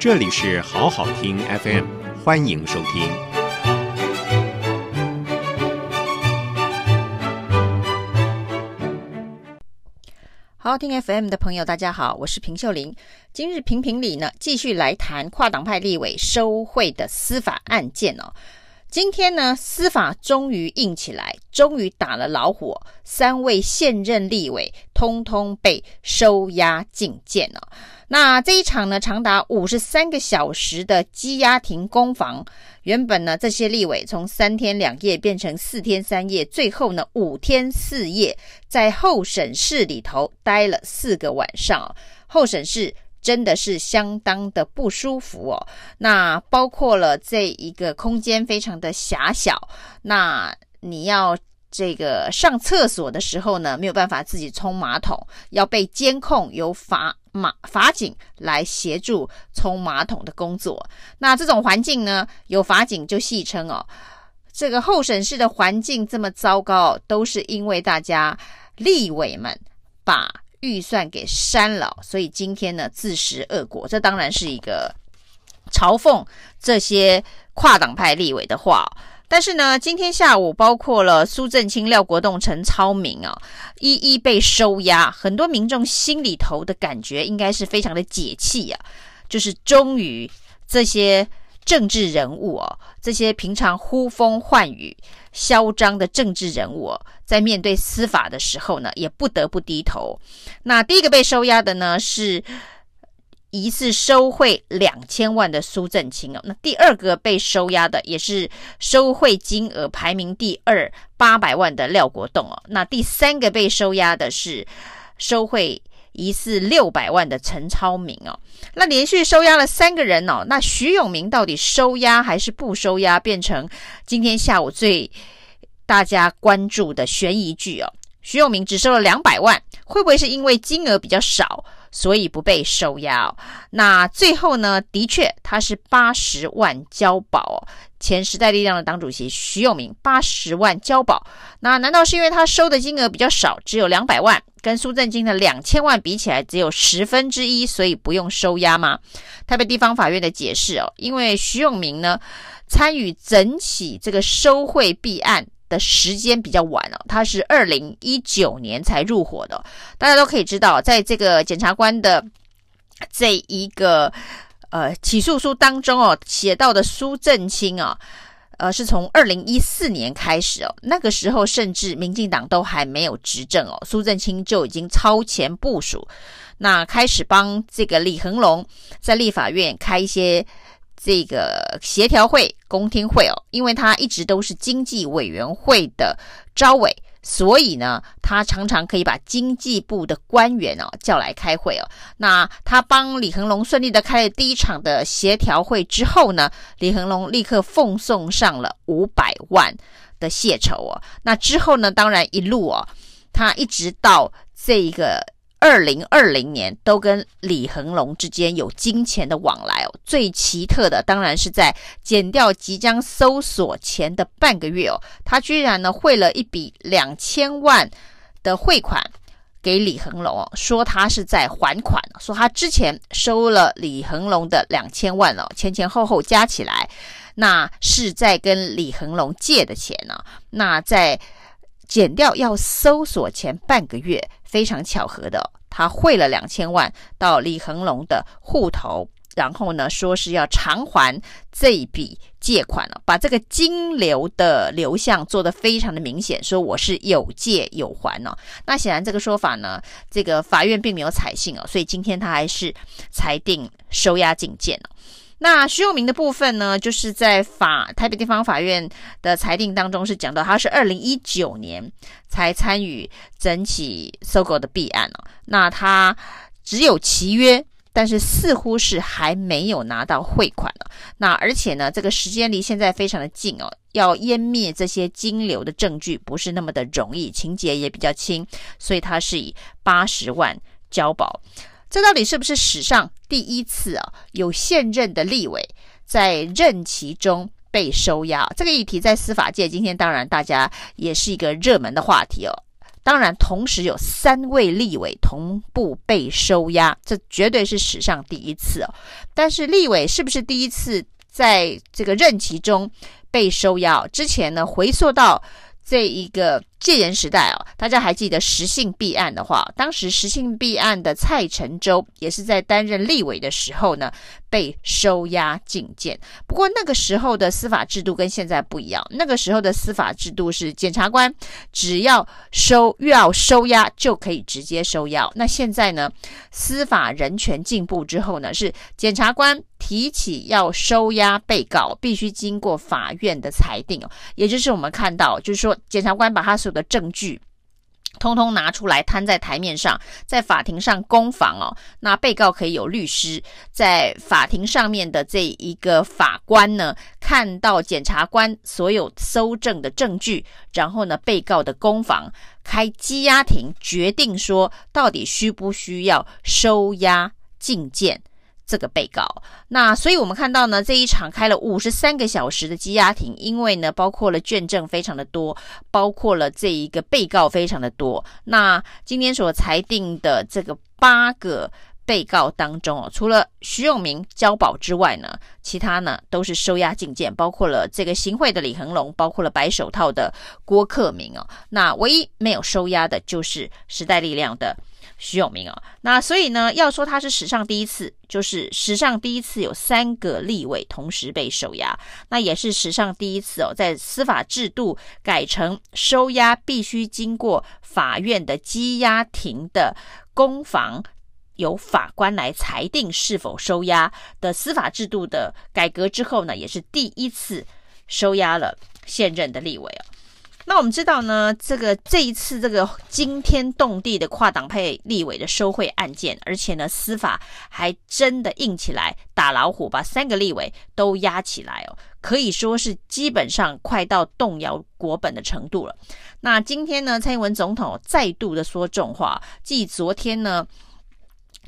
这里是好好听 FM，欢迎收听。好好听 FM 的朋友，大家好，我是平秀玲。今日评评理呢，继续来谈跨党派立委收贿的司法案件哦。今天呢，司法终于硬起来，终于打了老虎，三位现任立委通通被收押禁见了。那这一场呢，长达五十三个小时的羁押庭攻防，原本呢，这些立委从三天两夜变成四天三夜，最后呢，五天四夜在候审室里头待了四个晚上，候审室。真的是相当的不舒服哦。那包括了这一个空间非常的狭小，那你要这个上厕所的时候呢，没有办法自己冲马桶，要被监控，由法马法警来协助冲马桶的工作。那这种环境呢，有法警就戏称哦，这个候审室的环境这么糟糕，都是因为大家立委们把。预算给删了，所以今天呢自食恶果。这当然是一个嘲讽这些跨党派立委的话。但是呢，今天下午包括了苏震清、廖国栋、陈超明啊，一一被收押。很多民众心里头的感觉应该是非常的解气啊，就是终于这些政治人物哦，这些平常呼风唤雨、嚣张的政治人物哦，在面对司法的时候呢，也不得不低头。那第一个被收押的呢，是疑似收贿两千万的苏震清哦。那第二个被收押的，也是收贿金额排名第二八百万的廖国栋哦。那第三个被收押的是收贿。疑似六百万的陈超明哦，那连续收押了三个人哦，那徐永明到底收押还是不收押，变成今天下午最大家关注的悬疑剧哦。徐永明只收了两百万，会不会是因为金额比较少，所以不被收押？那最后呢，的确他是八十万交保。前时代力量的党主席徐永明八十万交保，那难道是因为他收的金额比较少，只有两百万，跟苏振金的两千万比起来只有十分之一，所以不用收押吗？台北地方法院的解释哦，因为徐永明呢参与整起这个收贿弊案的时间比较晚哦，他是二零一九年才入伙的，大家都可以知道，在这个检察官的这一个。呃，起诉书当中哦，写到的苏正清啊，呃，是从二零一四年开始哦，那个时候甚至民进党都还没有执政哦，苏正清就已经超前部署，那开始帮这个李恒龙在立法院开一些这个协调会、公听会哦，因为他一直都是经济委员会的招委。所以呢，他常常可以把经济部的官员哦叫来开会哦。那他帮李恒龙顺利的开了第一场的协调会之后呢，李恒龙立刻奉送上了五百万的谢酬哦。那之后呢，当然一路哦，他一直到这个。二零二零年都跟李恒龙之间有金钱的往来哦，最奇特的当然是在减掉即将搜索前的半个月哦，他居然呢汇了一笔两千万的汇款给李恒龙哦，说他是在还款，说他之前收了李恒龙的两千万哦，前前后后加起来，那是在跟李恒龙借的钱呢，那在。减掉要搜索前半个月，非常巧合的，他汇了两千万到李恒龙的户头，然后呢，说是要偿还这一笔借款了，把这个金流的流向做得非常的明显，说我是有借有还哦。那显然这个说法呢，这个法院并没有采信哦，所以今天他还是裁定收押禁见了。那徐永明的部分呢，就是在法台北地方法院的裁定当中是讲到，他是二零一九年才参与整起 SOGO 的弊案哦。那他只有契约，但是似乎是还没有拿到汇款了。那而且呢，这个时间离现在非常的近哦，要湮灭这些金流的证据不是那么的容易，情节也比较轻，所以他是以八十万交保。这到底是不是史上第一次啊？有现任的立委在任期中被收押，这个议题在司法界今天当然大家也是一个热门的话题哦。当然，同时有三位立委同步被收押，这绝对是史上第一次哦。但是，立委是不是第一次在这个任期中被收押？之前呢，回溯到这一个。戒严时代哦，大家还记得石信弊案的话，当时石信弊案的蔡成洲也是在担任立委的时候呢，被收押禁见。不过那个时候的司法制度跟现在不一样，那个时候的司法制度是检察官只要收又要收押就可以直接收押。那现在呢，司法人权进步之后呢，是检察官提起要收押被告，必须经过法院的裁定哦，也就是我们看到，就是说检察官把他所有的证据通通拿出来摊在台面上，在法庭上攻防哦。那被告可以有律师，在法庭上面的这一个法官呢，看到检察官所有搜证的证据，然后呢，被告的攻防开羁押庭，决定说到底需不需要收押禁见。这个被告，那所以我们看到呢，这一场开了五十三个小时的羁押庭，因为呢，包括了卷证非常的多，包括了这一个被告非常的多。那今天所裁定的这个八个被告当中哦，除了徐永明交保之外呢，其他呢都是收押禁见，包括了这个行贿的李恒龙，包括了白手套的郭克明哦。那唯一没有收押的就是时代力量的。徐永明啊，那所以呢，要说他是史上第一次，就是史上第一次有三个立委同时被收押，那也是史上第一次哦，在司法制度改成收押必须经过法院的羁押庭的攻防，由法官来裁定是否收押的司法制度的改革之后呢，也是第一次收押了现任的立委哦。那我们知道呢，这个这一次这个惊天动地的跨党派立委的收贿案件，而且呢，司法还真的硬起来打老虎，把三个立委都押起来哦，可以说是基本上快到动摇国本的程度了。那今天呢，蔡英文总统再度的说重话，继昨天呢，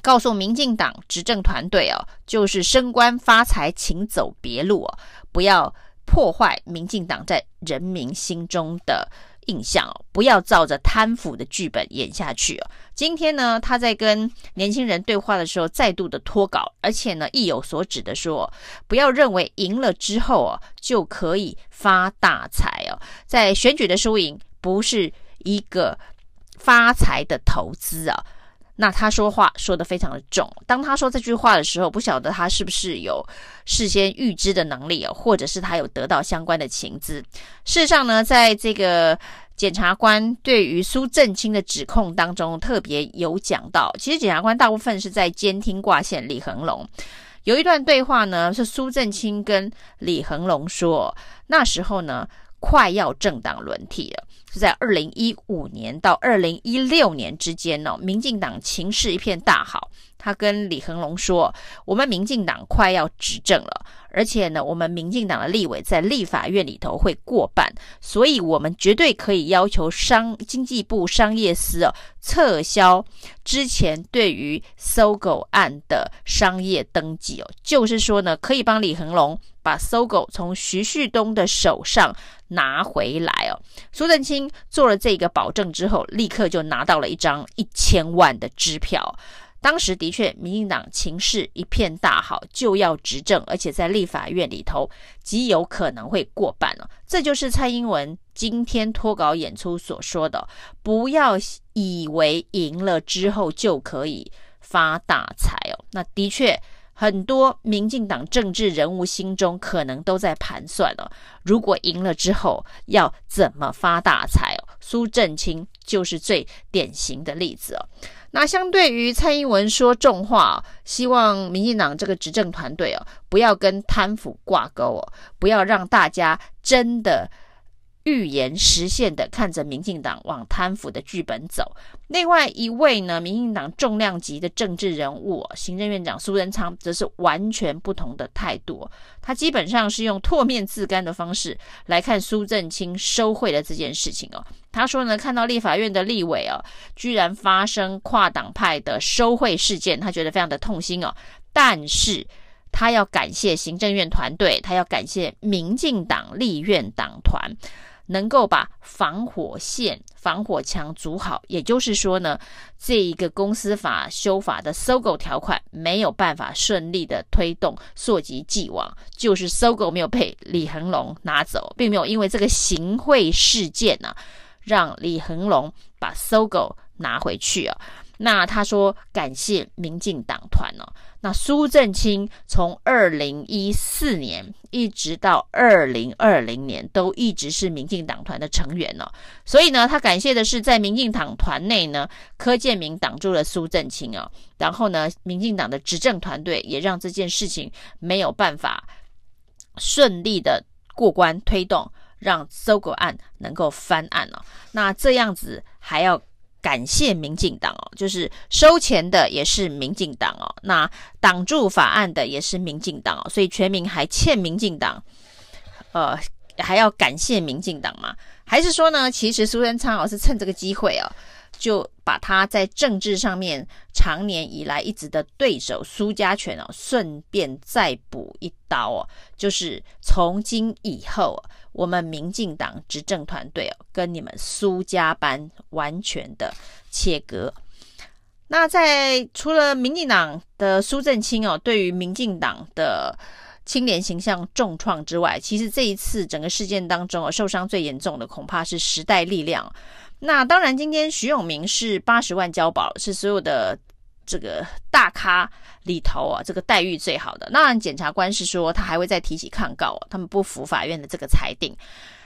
告诉民进党执政团队哦，就是升官发财，请走别路哦，不要。破坏民进党在人民心中的印象哦，不要照着贪腐的剧本演下去哦。今天呢，他在跟年轻人对话的时候，再度的脱稿，而且呢，意有所指的说，不要认为赢了之后哦，就可以发大财哦。在选举的输赢不是一个发财的投资啊。那他说话说得非常的重。当他说这句话的时候，不晓得他是不是有事先预知的能力哦，或者是他有得到相关的情资。事实上呢，在这个检察官对于苏正清的指控当中，特别有讲到，其实检察官大部分是在监听挂线李恒龙。有一段对话呢，是苏正清跟李恒龙说，那时候呢，快要政党轮替了。是在二零一五年到二零一六年之间呢，民进党情势一片大好。他跟李恒龙说：“我们民进党快要执政了，而且呢，我们民进党的立委在立法院里头会过半，所以我们绝对可以要求商经济部商业司哦撤销之前对于搜狗案的商业登记哦，就是说呢，可以帮李恒龙把搜狗从徐旭东的手上拿回来哦。”苏震清做了这个保证之后，立刻就拿到了一张一千万的支票。当时的确，民进党情势一片大好，就要执政，而且在立法院里头极有可能会过半了。这就是蔡英文今天脱稿演出所说的：不要以为赢了之后就可以发大财哦。那的确，很多民进党政治人物心中可能都在盘算了：如果赢了之后要怎么发大财哦？苏震清就是最典型的例子哦。那相对于蔡英文说重话，希望民进党这个执政团队哦，不要跟贪腐挂钩哦，不要让大家真的预言实现的看着民进党往贪腐的剧本走。另外一位呢，民进党重量级的政治人物，行政院长苏贞昌，则是完全不同的态度。他基本上是用唾面自干的方式来看苏震清收贿的这件事情哦。他说呢，看到立法院的立委哦，居然发生跨党派的收贿事件，他觉得非常的痛心哦。但是他要感谢行政院团队，他要感谢民进党立院党团，能够把防火线、防火墙筑好，也就是说呢，这一个公司法修法的搜狗条款没有办法顺利的推动，溯及既往，就是搜狗没有被李恒龙拿走，并没有因为这个行贿事件呢、啊，让李恒龙把搜狗拿回去啊。那他说感谢民进党团哦，那苏正清从二零一四年一直到二零二零年都一直是民进党团的成员哦，所以呢，他感谢的是在民进党团内呢，柯建铭挡住了苏正清哦，然后呢，民进党的执政团队也让这件事情没有办法顺利的过关推动，让搜狗案能够翻案哦，那这样子还要。感谢民进党哦，就是收钱的也是民进党哦，那挡住法案的也是民进党哦，所以全民还欠民进党，呃，还要感谢民进党吗？还是说呢，其实苏贞昌哦是趁这个机会哦，就把他在政治上面长年以来一直的对手苏家全哦，顺便再补一刀哦，就是从今以后。我们民进党执政团队哦，跟你们苏家班完全的切割。那在除了民进党的苏震清哦，对于民进党的清廉形象重创之外，其实这一次整个事件当中哦，受伤最严重的恐怕是时代力量。那当然，今天徐永明是八十万交保，是所有的。这个大咖里头啊，这个待遇最好的。那检察官是说，他还会再提起抗告，他们不服法院的这个裁定。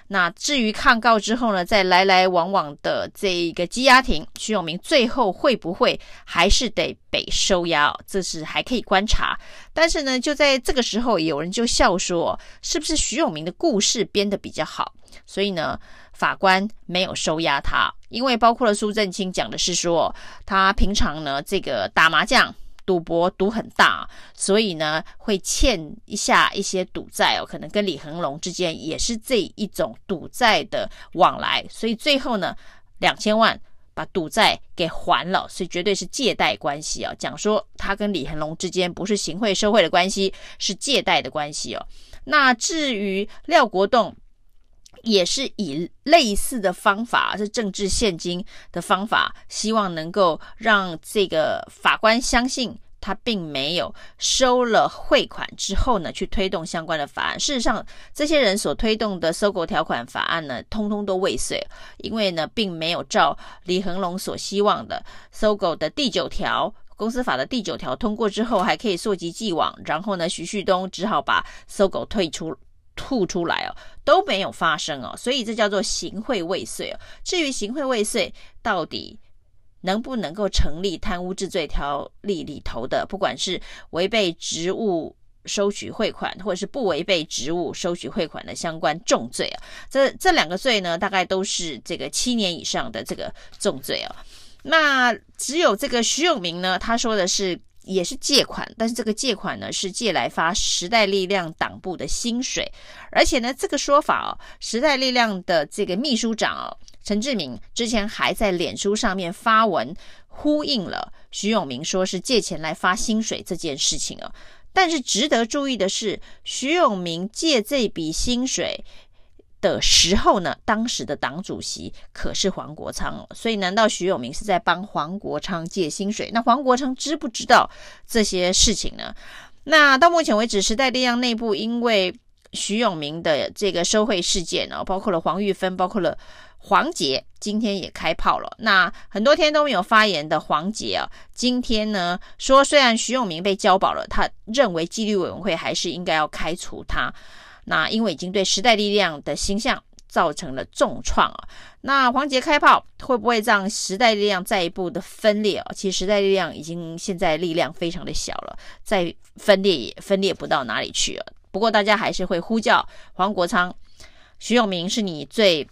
那至于抗告之后呢，再来来往往的这一个羁押庭，徐永明最后会不会还是得被收押？这是还可以观察。但是呢，就在这个时候，有人就笑说，是不是徐永明的故事编得比较好？所以呢，法官没有收押他，因为包括了苏振清讲的是说，他平常呢这个打麻将、赌博赌很大，所以呢会欠一下一些赌债哦，可能跟李恒龙之间也是这一种赌债的往来，所以最后呢两千万把赌债给还了，所以绝对是借贷关系啊。讲说他跟李恒龙之间不是行贿受贿的关系，是借贷的关系哦。那至于廖国栋。也是以类似的方法，是政治献金的方法，希望能够让这个法官相信他并没有收了贿款之后呢，去推动相关的法案。事实上，这些人所推动的搜狗条款法案呢，通通都未遂，因为呢，并没有照李恒龙所希望的搜狗的第九条公司法的第九条通过之后，还可以溯及既往，然后呢，徐旭东只好把搜狗退出。吐出来哦，都没有发生哦，所以这叫做行贿未遂哦。至于行贿未遂到底能不能够成立贪污治罪条例里头的，不管是违背职务收取贿款，或者是不违背职务收取贿款的相关重罪啊，这这两个罪呢，大概都是这个七年以上的这个重罪哦。那只有这个徐永明呢，他说的是。也是借款，但是这个借款呢，是借来发时代力量党部的薪水，而且呢，这个说法哦，时代力量的这个秘书长哦，陈志明之前还在脸书上面发文呼应了徐永明说是借钱来发薪水这件事情哦，但是值得注意的是，徐永明借这笔薪水。的时候呢，当时的党主席可是黄国昌哦，所以难道徐永明是在帮黄国昌借薪水？那黄国昌知不知道这些事情呢？那到目前为止，时代力量内部因为徐永明的这个收贿事件哦，包括了黄玉芬，包括了黄杰，今天也开炮了。那很多天都没有发言的黄杰啊，今天呢说，虽然徐永明被交保了，他认为纪律委员会还是应该要开除他。那因为已经对时代力量的形象造成了重创啊，那黄杰开炮会不会让时代力量再一步的分裂啊？其实时代力量已经现在力量非常的小了，再分裂也分裂不到哪里去了。不过大家还是会呼叫黄国昌、徐永明是你最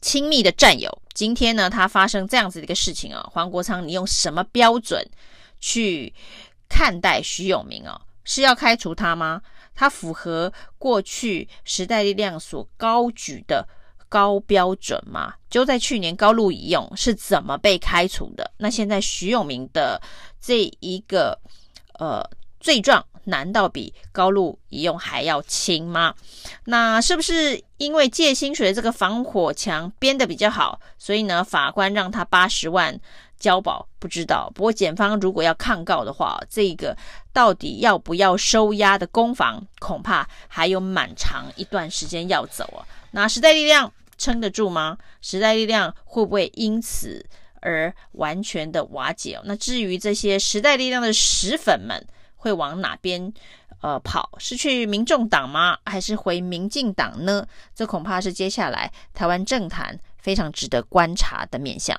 亲密的战友。今天呢，他发生这样子的一个事情啊，黄国昌，你用什么标准去看待徐永明啊？是要开除他吗？它符合过去时代力量所高举的高标准吗？就在去年高路一用是怎么被开除的？那现在徐永明的这一个呃罪状难道比高露一用还要轻吗？那是不是因为借薪水的这个防火墙编得比较好，所以呢，法官让他八十万交保？不知道。不过检方如果要抗告的话，这个到底要不要收押的攻防，恐怕还有蛮长一段时间要走啊。那时代力量撑得住吗？时代力量会不会因此而完全的瓦解？哦那至于这些时代力量的石粉们，会往哪边呃跑？是去民众党吗？还是回民进党呢？这恐怕是接下来台湾政坛非常值得观察的面向。